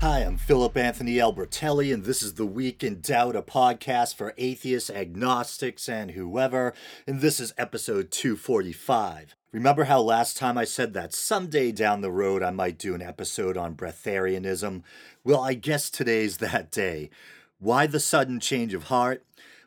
Hi, I'm Philip Anthony Albertelli, and this is the Week in Doubt, a podcast for atheists, agnostics, and whoever. And this is episode 245. Remember how last time I said that someday down the road I might do an episode on breatharianism? Well, I guess today's that day. Why the sudden change of heart?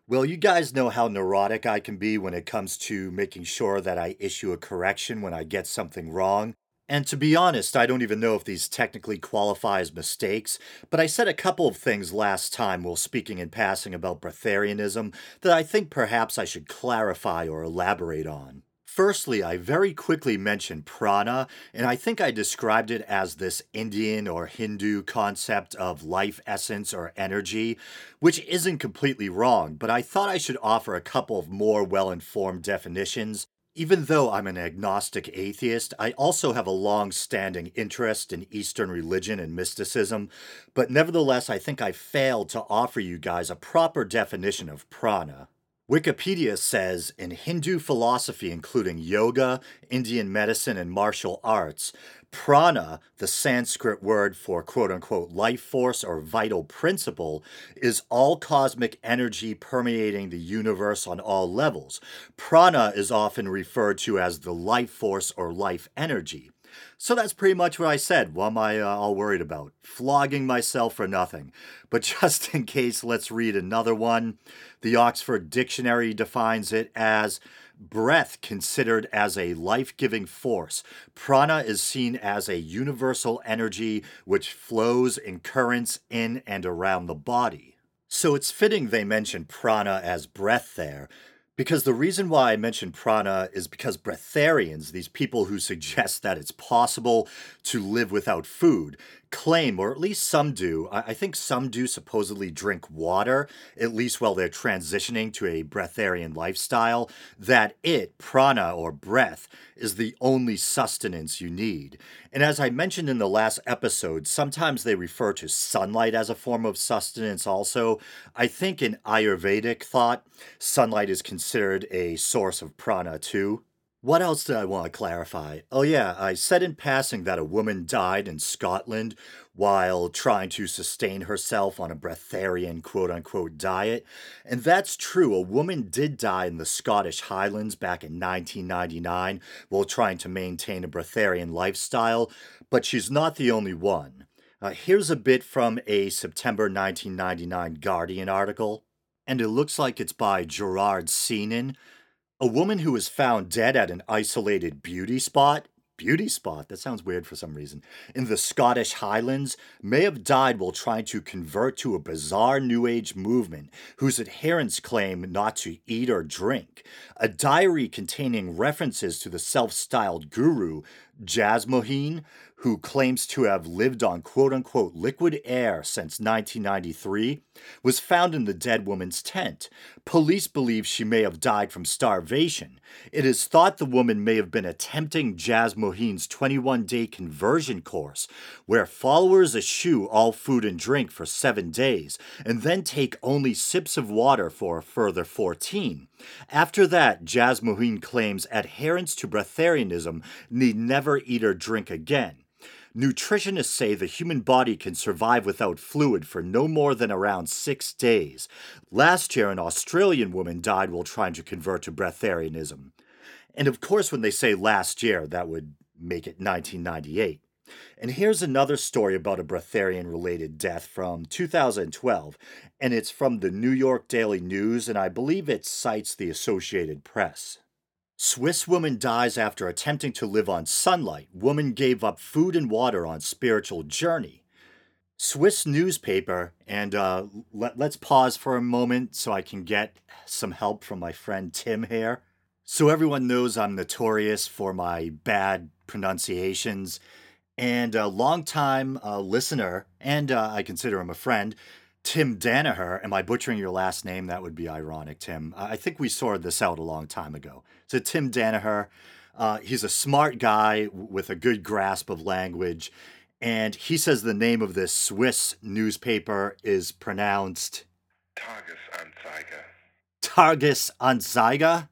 Well, you guys know how neurotic I can be when it comes to making sure that I issue a correction when I get something wrong. And to be honest, I don't even know if these technically qualify as mistakes, but I said a couple of things last time while speaking in passing about breatharianism that I think perhaps I should clarify or elaborate on. Firstly, I very quickly mentioned prana, and I think I described it as this Indian or Hindu concept of life essence or energy, which isn't completely wrong, but I thought I should offer a couple of more well informed definitions even though I'm an agnostic atheist, I also have a long standing interest in Eastern religion and mysticism, but nevertheless, I think I failed to offer you guys a proper definition of prana. Wikipedia says in Hindu philosophy, including yoga, Indian medicine, and martial arts, Prana, the Sanskrit word for quote unquote life force or vital principle, is all cosmic energy permeating the universe on all levels. Prana is often referred to as the life force or life energy. So that's pretty much what I said. What am I uh, all worried about? Flogging myself for nothing. But just in case, let's read another one. The Oxford Dictionary defines it as breath considered as a life giving force. Prana is seen as a universal energy which flows in currents in and around the body. So it's fitting they mention prana as breath there, because the reason why I mention prana is because breatharians, these people who suggest that it's possible to live without food, claim, or at least some do, I think some do supposedly drink water, at least while they're transitioning to a breatharian lifestyle, that it, prana or breath, is the only sustenance you need. And as I mentioned in the last episode, sometimes they refer to sunlight as a form of sustenance also. I think in Ayurvedic thought, sunlight is considered a source of prana too. What else did I want to clarify? Oh, yeah, I said in passing that a woman died in Scotland while trying to sustain herself on a breatharian quote unquote diet. And that's true. A woman did die in the Scottish Highlands back in 1999 while trying to maintain a breatharian lifestyle, but she's not the only one. Uh, here's a bit from a September 1999 Guardian article, and it looks like it's by Gerard Seenan. A woman who was found dead at an isolated beauty spot beauty spot, that sounds weird for some reason, in the Scottish Highlands may have died while trying to convert to a bizarre New Age movement whose adherents claim not to eat or drink. A diary containing references to the self styled guru, Jasmuheen, who claims to have lived on quote unquote liquid air since 1993, was found in the dead woman's tent. Police believe she may have died from starvation. It is thought the woman may have been attempting Jasmuheen's 21 day conversion course, where followers eschew all food and drink for seven days and then take only sips of water for a further 14. After that, Jasmuheen claims adherents to breatharianism need never eat or drink again. Nutritionists say the human body can survive without fluid for no more than around six days. Last year, an Australian woman died while trying to convert to breatharianism. And of course, when they say last year, that would make it 1998. And here's another story about a breatharian related death from 2012, and it's from the New York Daily News, and I believe it cites the Associated Press. Swiss woman dies after attempting to live on sunlight. Woman gave up food and water on spiritual journey. Swiss newspaper, and uh, let, let's pause for a moment so I can get some help from my friend Tim here. So, everyone knows I'm notorious for my bad pronunciations, and a longtime uh, listener, and uh, I consider him a friend, Tim Danaher. Am I butchering your last name? That would be ironic, Tim. I think we sorted this out a long time ago. So, Tim Danaher, uh, he's a smart guy with a good grasp of language. And he says the name of this Swiss newspaper is pronounced Tagesanzeiger. Tages Anzeiger?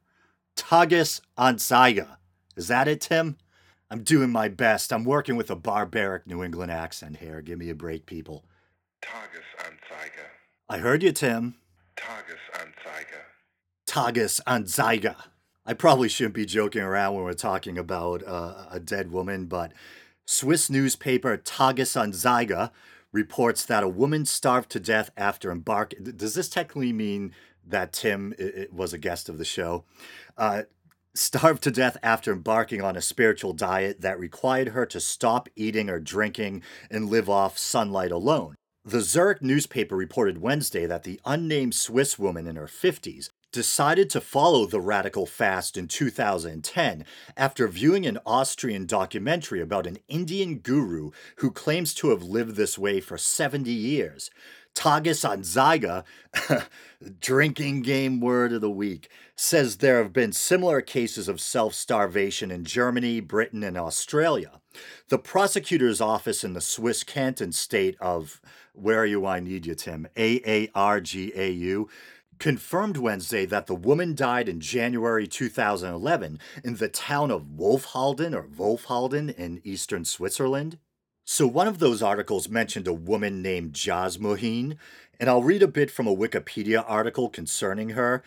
Tages Anzeiger. Is that it, Tim? I'm doing my best. I'm working with a barbaric New England accent here. Give me a break, people. Tagesanzeiger. I heard you, Tim. Tagesanzeiger. Tagesanzeiger. I probably shouldn't be joking around when we're talking about uh, a dead woman, but Swiss newspaper Tagesanzeiger reports that a woman starved to death after embarking. Does this technically mean that Tim was a guest of the show? Uh, starved to death after embarking on a spiritual diet that required her to stop eating or drinking and live off sunlight alone. The Zurich newspaper reported Wednesday that the unnamed Swiss woman in her 50s decided to follow the radical fast in 2010 after viewing an Austrian documentary about an Indian guru who claims to have lived this way for 70 years. Tagesanzeiger, drinking game word of the week, says there have been similar cases of self starvation in Germany, Britain, and Australia. The prosecutor's office in the Swiss canton state of, where are you? I need you, Tim, A A R G A U, confirmed Wednesday that the woman died in January 2011 in the town of Wolfhalden or Wolfhalden in eastern Switzerland. So, one of those articles mentioned a woman named Jasmuheen, and I'll read a bit from a Wikipedia article concerning her.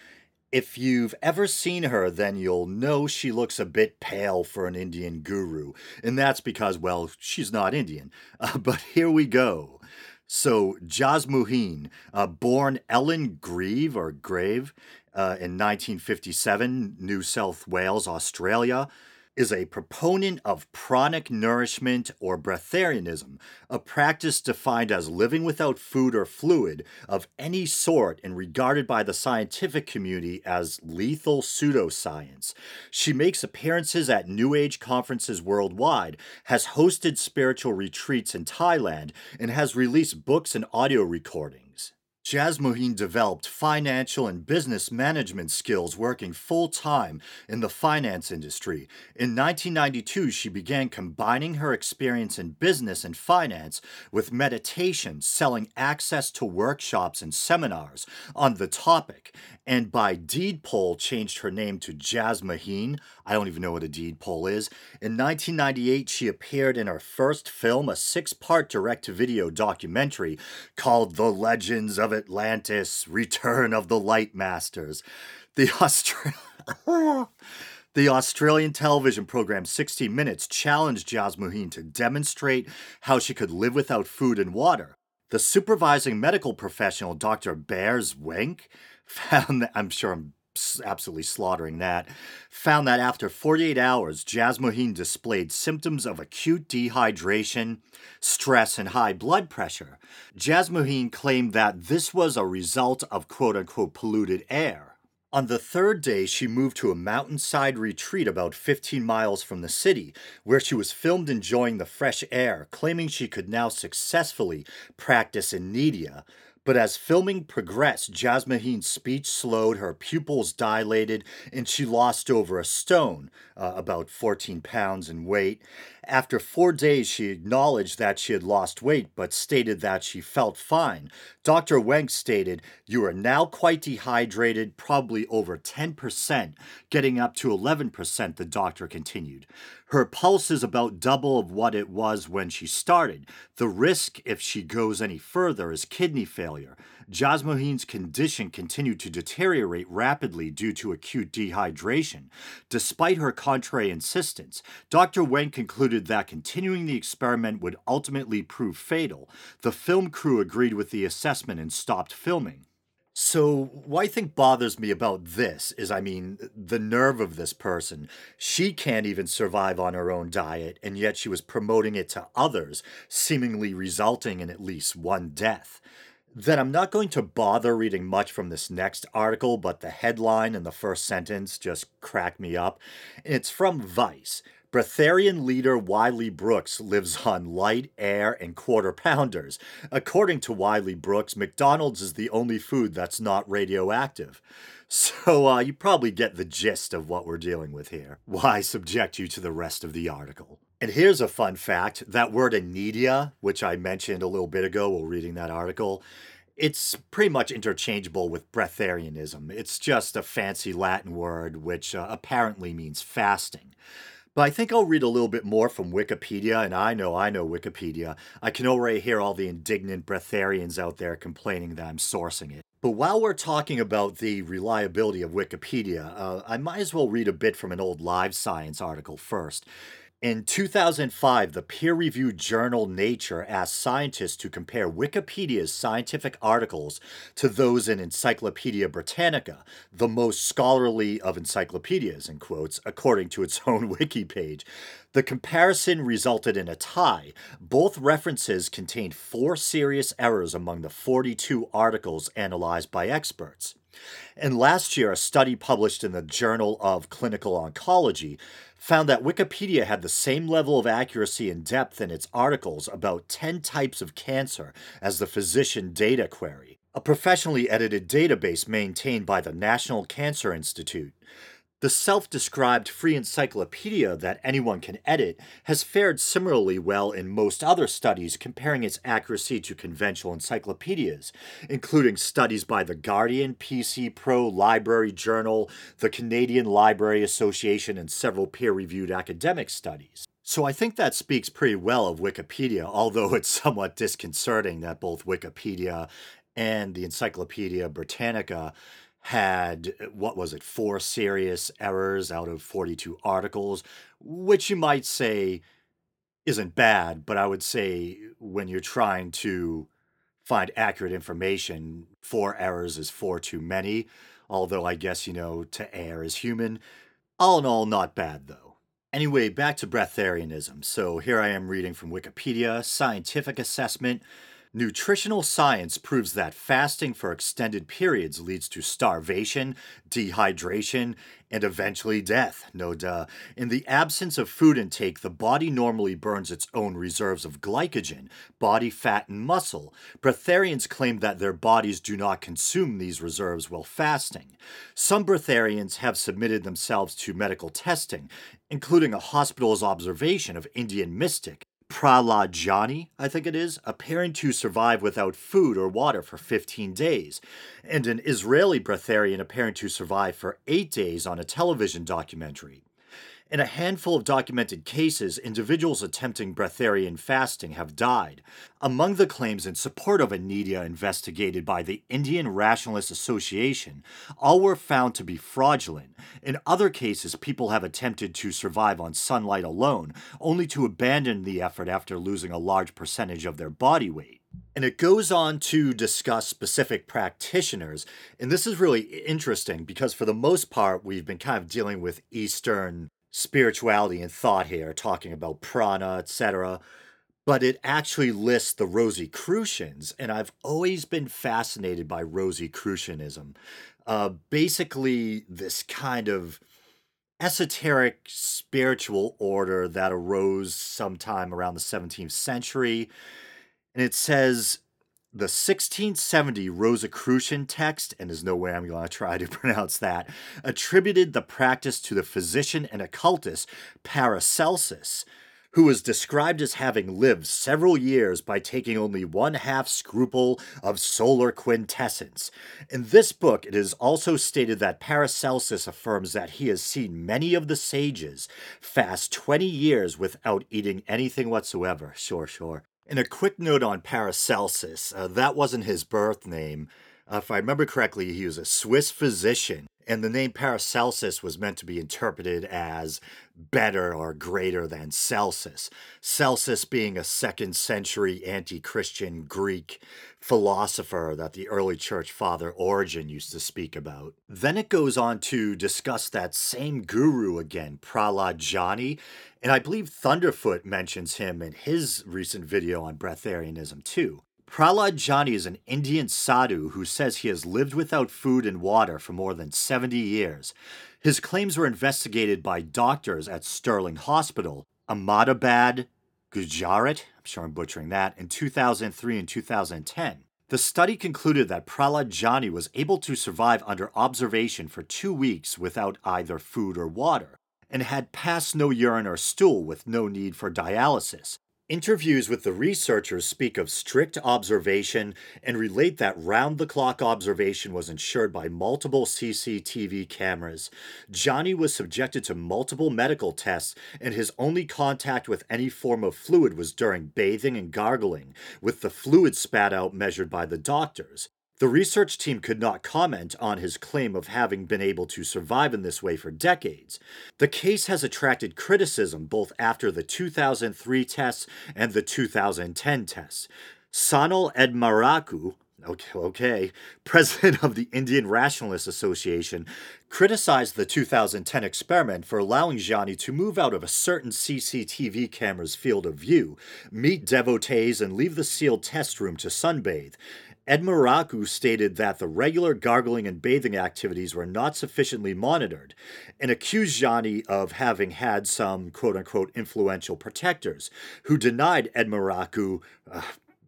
If you've ever seen her, then you'll know she looks a bit pale for an Indian guru, and that's because, well, she's not Indian. Uh, but here we go. So, Jasmuheen, uh, born Ellen Grieve or Grave uh, in 1957, New South Wales, Australia, is a proponent of pranic nourishment or breatharianism, a practice defined as living without food or fluid of any sort and regarded by the scientific community as lethal pseudoscience. She makes appearances at New Age conferences worldwide, has hosted spiritual retreats in Thailand, and has released books and audio recordings. Jasmuheen developed financial and business management skills working full time in the finance industry. In 1992, she began combining her experience in business and finance with meditation, selling access to workshops and seminars on the topic, and by deed poll changed her name to Jasmuheen. I don't even know what a deed poll is. In 1998, she appeared in her first film, a six part direct to video documentary called The Legends of Atlantis Return of the Light Masters. The Australian. The Australian television program 60 Minutes challenged Jasmuheen to demonstrate how she could live without food and water. The supervising medical professional, Dr. Beres Wenck, found that, I'm sure I'm absolutely slaughtering that, found that after 48 hours, Jasmuheen displayed symptoms of acute dehydration, stress, and high blood pressure. Jasmuheen claimed that this was a result of quote unquote polluted air. On the third day, she moved to a mountainside retreat about 15 miles from the city, where she was filmed enjoying the fresh air, claiming she could now successfully practice inedia. But as filming progressed, Jasmuheen's speech slowed, her pupils dilated, and she lost over a stone, uh, about 14 pounds in weight. After four days, she acknowledged that she had lost weight, but stated that she felt fine. Dr. Wenck stated, You are now quite dehydrated, probably over 10%, getting up to 11%, the doctor continued. Her pulse is about double of what it was when she started. The risk, if she goes any further, is kidney failure. Jasmuheen's condition continued to deteriorate rapidly due to acute dehydration. Despite her contrary insistence, Dr. Wen concluded that continuing the experiment would ultimately prove fatal. The film crew agreed with the assessment and stopped filming. So, what I think bothers me about this is, I mean, the nerve of this person. She can't even survive on her own diet, and yet she was promoting it to others, seemingly resulting in at least one death. Then I'm not going to bother reading much from this next article, but the headline and the first sentence just crack me up. It's from Vice. Breatharian leader Wiley Brooks lives on light, air, and quarter pounders. According to Wiley Brooks, McDonald's is the only food that's not radioactive. So uh, you probably get the gist of what we're dealing with here. Why subject you to the rest of the article? And here's a fun fact that word inedia, which I mentioned a little bit ago while reading that article, it's pretty much interchangeable with breatharianism. It's just a fancy Latin word which uh, apparently means fasting. But I think I'll read a little bit more from Wikipedia, and I know I know Wikipedia. I can already hear all the indignant breatharians out there complaining that I'm sourcing it. But while we're talking about the reliability of Wikipedia, uh, I might as well read a bit from an old Live Science article first. In 2005, the peer reviewed journal Nature asked scientists to compare Wikipedia's scientific articles to those in Encyclopedia Britannica, the most scholarly of encyclopedias, in quotes, according to its own wiki page. The comparison resulted in a tie. Both references contained four serious errors among the 42 articles analyzed by experts. And last year, a study published in the Journal of Clinical Oncology found that Wikipedia had the same level of accuracy and depth in its articles about 10 types of cancer as the Physician Data Query, a professionally edited database maintained by the National Cancer Institute. The self described free encyclopedia that anyone can edit has fared similarly well in most other studies comparing its accuracy to conventional encyclopedias, including studies by The Guardian, PC Pro, Library Journal, the Canadian Library Association, and several peer reviewed academic studies. So I think that speaks pretty well of Wikipedia, although it's somewhat disconcerting that both Wikipedia and the Encyclopedia Britannica had what was it four serious errors out of 42 articles which you might say isn't bad but i would say when you're trying to find accurate information four errors is four too many. Although i guess you know to err is human. All in all not bad though. Anyway back to breatharianism. So here i am reading from wikipedia scientific assessment Nutritional science proves that fasting for extended periods leads to starvation, dehydration, and eventually death. No duh. In the absence of food intake, the body normally burns its own reserves of glycogen, body fat, and muscle. Breatharians claim that their bodies do not consume these reserves while fasting. Some breatharians have submitted themselves to medical testing, including a hospital's observation of Indian mystic Prahlad Jani, I think it is, appearing to survive without food or water for 15 days, and an Israeli breatharian appearing to survive for eight days on a television documentary. In a handful of documented cases, individuals attempting breatharian fasting have died. Among the claims in support of inedia investigated by the Indian Rationalist Association, all were found to be fraudulent. In other cases, people have attempted to survive on sunlight alone, only to abandon the effort after losing a large percentage of their body weight. And it goes on to discuss specific practitioners. And this is really interesting because, for the most part, we've been kind of dealing with Eastern spirituality and thought here, talking about prana, etc. But it actually lists the Rosicrucians, and I've always been fascinated by Rosicrucianism. Uh, basically, this kind of esoteric spiritual order that arose sometime around the 17th century. And it says the 1670 Rosicrucian text, and there's no way I'm going to try to pronounce that, attributed the practice to the physician and occultist Paracelsus, who was described as having lived several years by taking only one half scruple of solar quintessence. In this book, it is also stated that Paracelsus affirms that he has seen many of the sages fast 20 years without eating anything whatsoever. Sure, sure. And a quick note on Paracelsus uh, that wasn't his birth name. Uh, if I remember correctly, he was a Swiss physician, and the name Paracelsus was meant to be interpreted as better or greater than Celsus. Celsus being a second century anti Christian Greek philosopher that the early church father Origen used to speak about. Then it goes on to discuss that same guru again, Prahlad Jani, and I believe Thunderfoot mentions him in his recent video on breatharianism too. Prahlad Jani is an Indian sadhu who says he has lived without food and water for more than 70 years. His claims were investigated by doctors at Sterling Hospital, Ahmedabad, Gujarat, I'm sure I'm butchering that, in 2003 and 2010. The study concluded that Prahlad Jani was able to survive under observation for two weeks without either food or water, and had passed no urine or stool with no need for dialysis. Interviews with the researchers speak of strict observation and relate that round the clock observation was ensured by multiple CCTV cameras. Jani was subjected to multiple medical tests, and his only contact with any form of fluid was during bathing and gargling, with the fluid spat out measured by the doctors. The research team could not comment on his claim of having been able to survive in this way for decades. The case has attracted criticism both after the 2003 tests and the 2010 tests. Sanal Edamaruku, okay, okay, president of the Indian Rationalist Association, criticized the 2010 experiment for allowing Jani to move out of a certain CCTV camera's field of view, meet devotees, and leave the sealed test room to sunbathe. Edamaruku stated that the regular gargling and bathing activities were not sufficiently monitored and accused Jani of having had some quote unquote influential protectors who denied Edamaruku. Uh,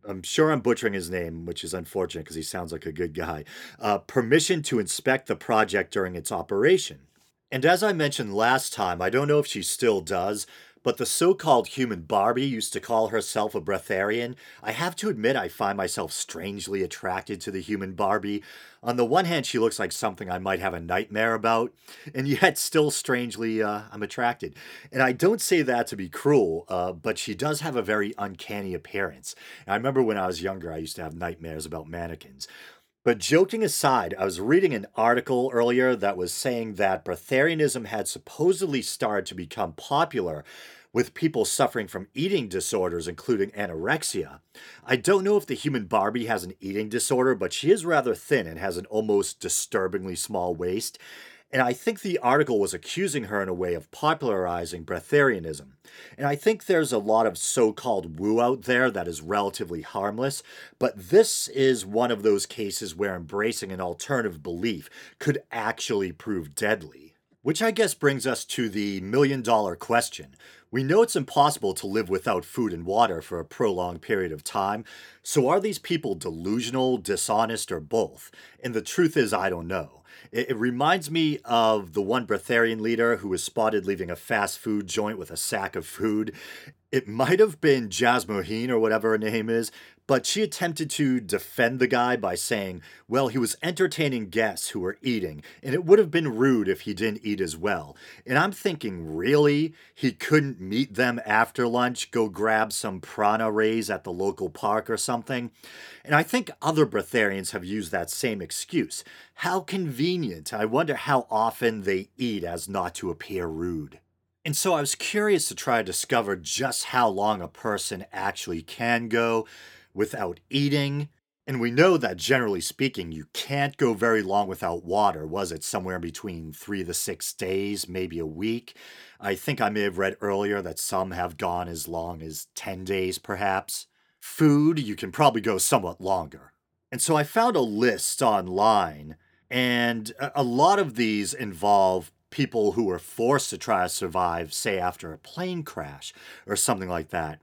I'm sure I'm butchering his name, which is unfortunate because he sounds like a good guy. Uh, permission to inspect the project during its operation. And as I mentioned last time, I don't know if she still does, but the so called human Barbie used to call herself a breatharian. I have to admit, I find myself strangely attracted to the human Barbie. On the one hand, she looks like something I might have a nightmare about, and yet still strangely, uh, I'm attracted. And I don't say that to be cruel, uh, but she does have a very uncanny appearance. And I remember when I was younger, I used to have nightmares about mannequins. But joking aside, I was reading an article earlier that was saying that breatharianism had supposedly started to become popular with people suffering from eating disorders, including anorexia. I don't know if the human Barbie has an eating disorder, but she is rather thin and has an almost disturbingly small waist. And I think the article was accusing her in a way of popularizing breatharianism. And I think there's a lot of so called woo out there that is relatively harmless, but this is one of those cases where embracing an alternative belief could actually prove deadly. Which I guess brings us to the million dollar question we know it's impossible to live without food and water for a prolonged period of time, so are these people delusional, dishonest, or both? And the truth is, I don't know. It, it, reminds me of the one breatharian leader who was spotted leaving a fast food joint with a sack of food. It might have been Jasmuheen or whatever her name is, but she attempted to defend the guy by saying, well, he was entertaining guests who were eating, and it would have been rude if he didn't eat as well. And I'm thinking, really? He couldn't meet them after lunch, go grab some prana rays at the local park or something? And I think other breatharians have used that same excuse. How convenient. I wonder how often they eat as not to appear rude. And so I was curious to try to discover just how long a person actually can go without eating. And we know that generally speaking, you can't go very long without water. Was it somewhere between three to six days, maybe a week? I think I may have read earlier that some have gone as long as 10 days, perhaps. Food, you can probably go somewhat longer. And so I found a list online, and a lot of these involve people who were forced to try to survive, say, after a plane crash or something like that.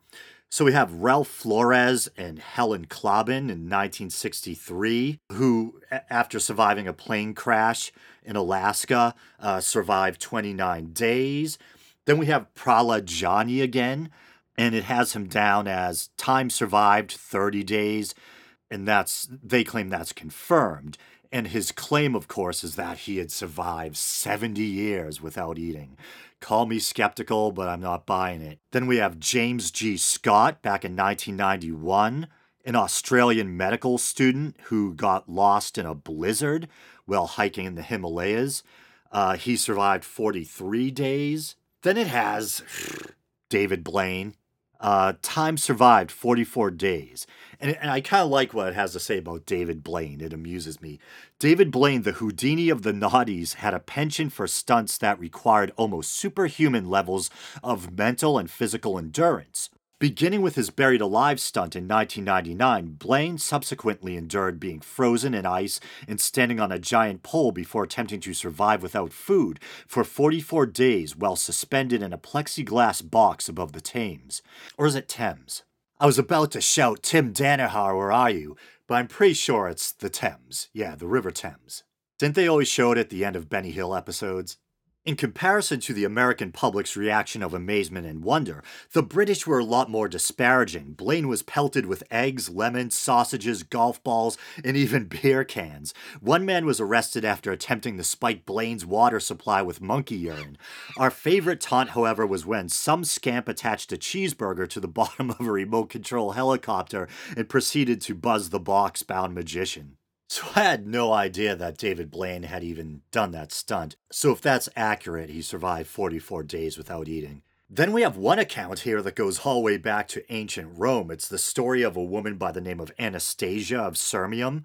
So we have Ralph Flores and Helen Klaben in 1963, who, after surviving a plane crash in Alaska, uh, survived 29 days. Then we have Prahlad Jani again, and it has him down as time survived 30 days, and that's they claim that's confirmed. And his claim, of course, is that he had survived 70 years without eating. Call me skeptical, but I'm not buying it. Then we have James G. Scott back in 1991, an Australian medical student who got lost in a blizzard while hiking in the Himalayas. Uh, he survived 43 days. Then it has David Blaine, uh, time survived 44 days. And, and I kind of like what it has to say about David Blaine. It amuses me. David Blaine, the Houdini of the naughties, had a penchant for stunts that required almost superhuman levels of mental and physical endurance. Beginning with his buried alive stunt in 1999, Blaine subsequently endured being frozen in ice and standing on a giant pole before attempting to survive without food for 44 days while suspended in a plexiglass box above the Thames. Or is it Thames? I was about to shout, Tim Danaher, where are you? But I'm pretty sure it's the Thames. Yeah, the River Thames. Didn't they always show it at the end of Benny Hill episodes? In comparison to the American public's reaction of amazement and wonder, the British were a lot more disparaging. Blaine was pelted with eggs, lemons, sausages, golf balls, and even beer cans. One man was arrested after attempting to spike Blaine's water supply with monkey urine. Our favorite taunt, however, was when some scamp attached a cheeseburger to the bottom of a remote control helicopter and proceeded to buzz the box bound magician. So I had no idea that David Blaine had even done that stunt. So if that's accurate, he survived 44 days without eating. Then we have one account here that goes all the way back to ancient Rome. It's the story of a woman by the name of Anastasia of Sirmium.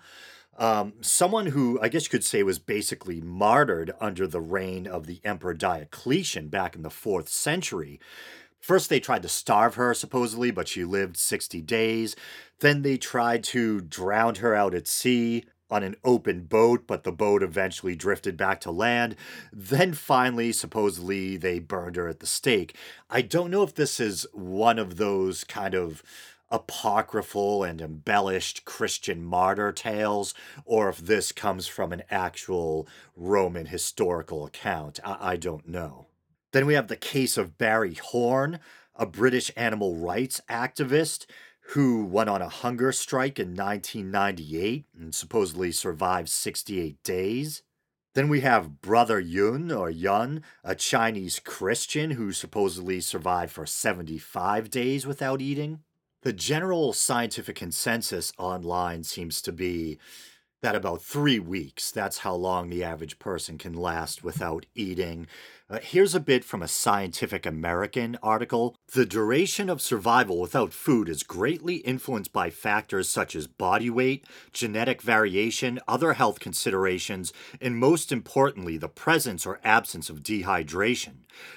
Um, someone who I guess you could say was basically martyred under the reign of the Emperor Diocletian back in the fourth century. First, they tried to starve her, supposedly, but she lived 60 days. Then they tried to drown her out at sea on an open boat, but the boat eventually drifted back to land. Then finally, supposedly, they burned her at the stake. I don't know if this is one of those kind of apocryphal and embellished Christian martyr tales, or if this comes from an actual Roman historical account. I, I don't know. Then we have the case of Barry Horne, a British animal rights activist who went on a hunger strike in 1998 and supposedly survived 68 days. Then we have Brother Yun or Yun, a Chinese Christian who supposedly survived for 75 days without eating. The general scientific consensus online seems to be that about three weeks, that's how long the average person can last without eating. Uh, here's a bit from a Scientific American article. The duration of survival without food is greatly influenced by factors such as body weight, genetic variation, other health considerations, and most importantly, the presence or absence of dehydration.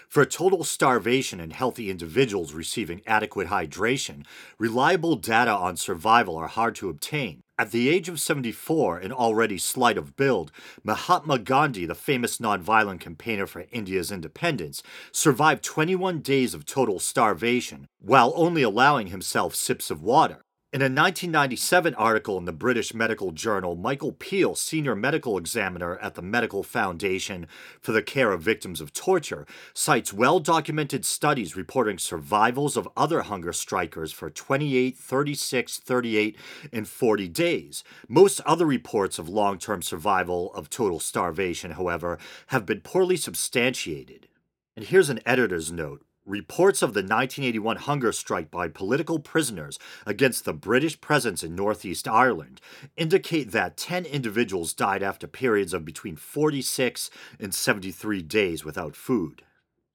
For total starvation and healthy individuals receiving adequate hydration, reliable data on survival are hard to obtain. At the age of 74 and already slight of build, Mahatma Gandhi, the famous nonviolent campaigner for India's independence, survived 21 days of total starvation while only allowing himself sips of water. In a 1997 article in the British medical journal, Michael Peel, senior medical examiner at the Medical Foundation for the Care of Victims of Torture, cites well documented studies reporting survivals of other hunger strikers for 28, 36, 38, and 40 days. Most other reports of long term survival of total starvation, however, have been poorly substantiated. And here's an editor's note. Reports of the 1981 hunger strike by political prisoners against the British presence in Northeast Ireland indicate that 10 individuals died after periods of between 46 and 73 days without food.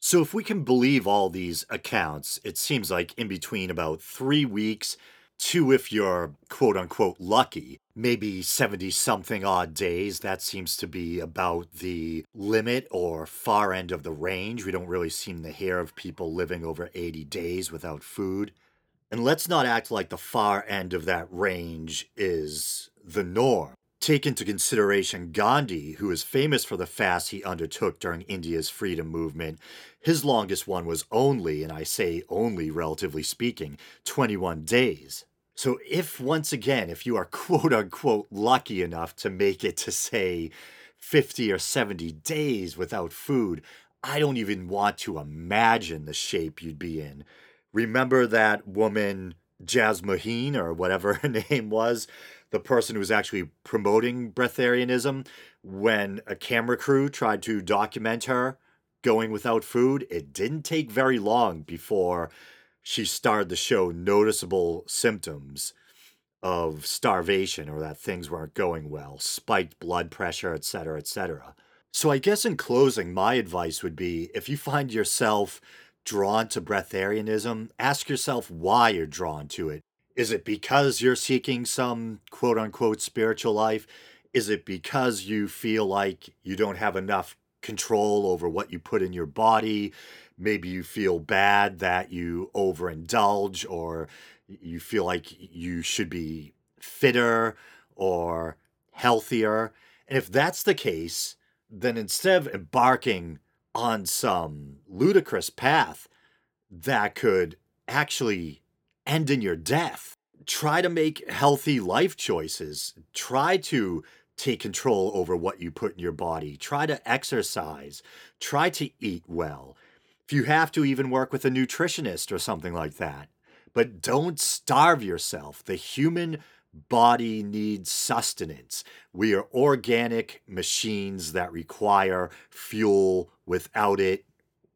So, if we can believe all these accounts, it seems like in between about three weeks Two, if you're quote unquote lucky, maybe 70 something odd days. That seems to be about the limit or far end of the range. We don't really seem to hear of people living over 80 days without food. And let's not act like the far end of that range is the norm. Take into consideration Gandhi, who is famous for the fast he undertook during India's freedom movement. His longest one was only, and I say only relatively speaking, 21 days. So, if once again, if you are quote unquote lucky enough to make it to say 50 or 70 days without food, I don't even want to imagine the shape you'd be in. Remember that woman, Jasmuheen, or whatever her name was, the person who was actually promoting breatharianism, when a camera crew tried to document her going without food, it didn't take very long before she started to show noticeable symptoms of starvation or that things weren't going well, spiked blood pressure, etc., etc. So I guess in closing, my advice would be if you find yourself drawn to breatharianism, ask yourself why you're drawn to it. Is it because you're seeking some quote unquote spiritual life? Is it because you feel like you don't have enough control over what you put in your body? maybe you feel bad that you overindulge or you feel like you should be fitter or healthier. And if that's the case, then instead of embarking on some ludicrous path that could actually end in your death, try to make healthy life choices. Try to take control over what you put in your body. Try to exercise. Try to eat well. If you have to, even work with a nutritionist or something like that. But don't starve yourself. The human body needs sustenance. We are organic machines that require fuel. Without it,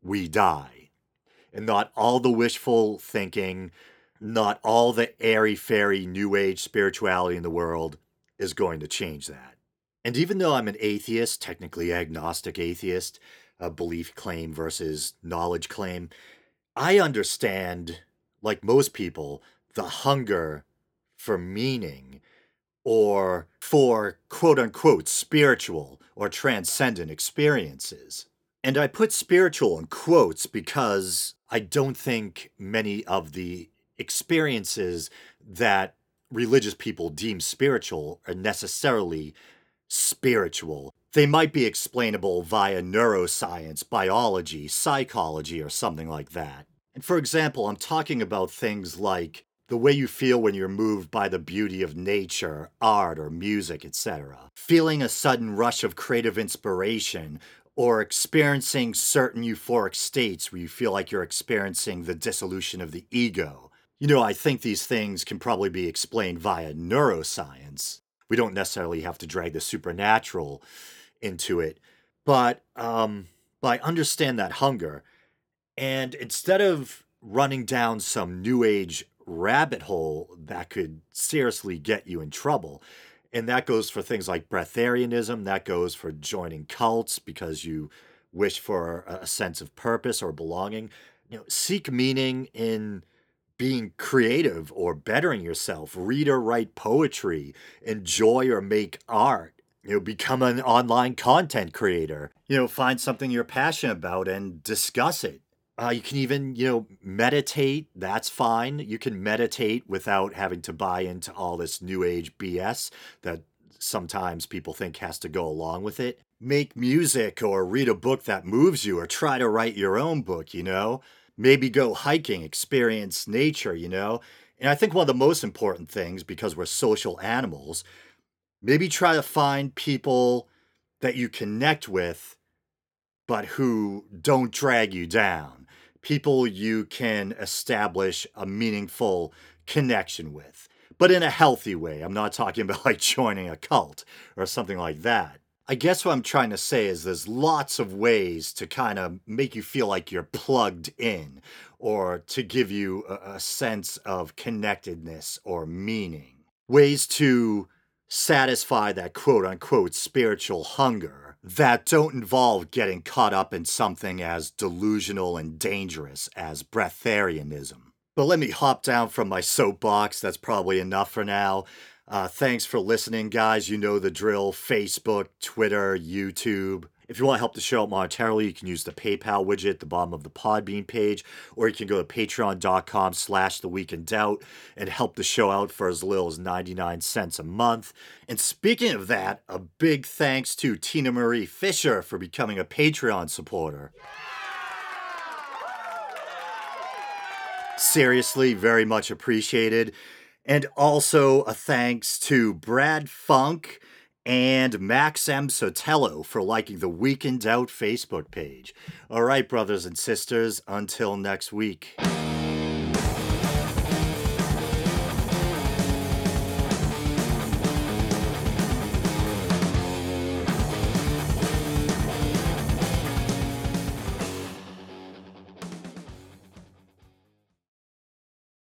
we die. And not all the wishful thinking, not all the airy fairy new age spirituality in the world is going to change that. And even though I'm an atheist, technically agnostic atheist, a belief claim versus knowledge claim, I understand, like most people, the hunger for meaning or for quote unquote spiritual or transcendent experiences. And I put spiritual in quotes because I don't think many of the experiences that religious people deem spiritual are necessarily spiritual. They might be explainable via neuroscience, biology, psychology, or something like that. And for example, I'm talking about things like the way you feel when you're moved by the beauty of nature, art, or music, etc. Feeling a sudden rush of creative inspiration, or experiencing certain euphoric states where you feel like you're experiencing the dissolution of the ego. You know, I think these things can probably be explained via neuroscience. We don't necessarily have to drag the supernatural into it, but um, but I understand that hunger. And instead of running down some new age rabbit hole that could seriously get you in trouble. And that goes for things like breatharianism, that goes for joining cults because you wish for a sense of purpose or belonging. You know, seek meaning in being creative or bettering yourself, read or write poetry, enjoy or make art. You know, become an online content creator. You know, find something you're passionate about and discuss it uh, you can even, you know, meditate. That's fine. You can meditate without having to buy into all this new age BS that sometimes people think has to go along with it. Make music or read a book that moves you or try to write your own book, you know? Maybe go hiking, experience nature, you know? And I think one of the most important things, because we're social animals, maybe try to find people that you connect with, but who don't drag you down people you can establish a meaningful connection with, but in a healthy way. I'm not talking about like joining a cult or something like that. I guess what I'm trying to say is there's lots of ways to kind of make you feel like you're plugged in or to give you a, a sense of connectedness or meaning. Ways to satisfy that quote unquote spiritual hunger that don't involve getting caught up in something as delusional and dangerous as breatharianism. But let me hop down from my soapbox. That's probably enough for now. Uh, thanks for listening, guys. You know the drill Facebook, Twitter, YouTube. If you want to help the show out monetarily, you can use the PayPal widget at the bottom of the Podbean page, or you can go to patreon.com slash the doubt and help the show out for as little as 99 cents a month. And speaking of that, a big thanks to Tina Marie Fisher for becoming a Patreon supporter. Seriously, very much appreciated. And also a thanks to Brad Funk and Max M. Sotelo for liking the Week in Doubt Facebook page. All right, brothers and sisters, until next week.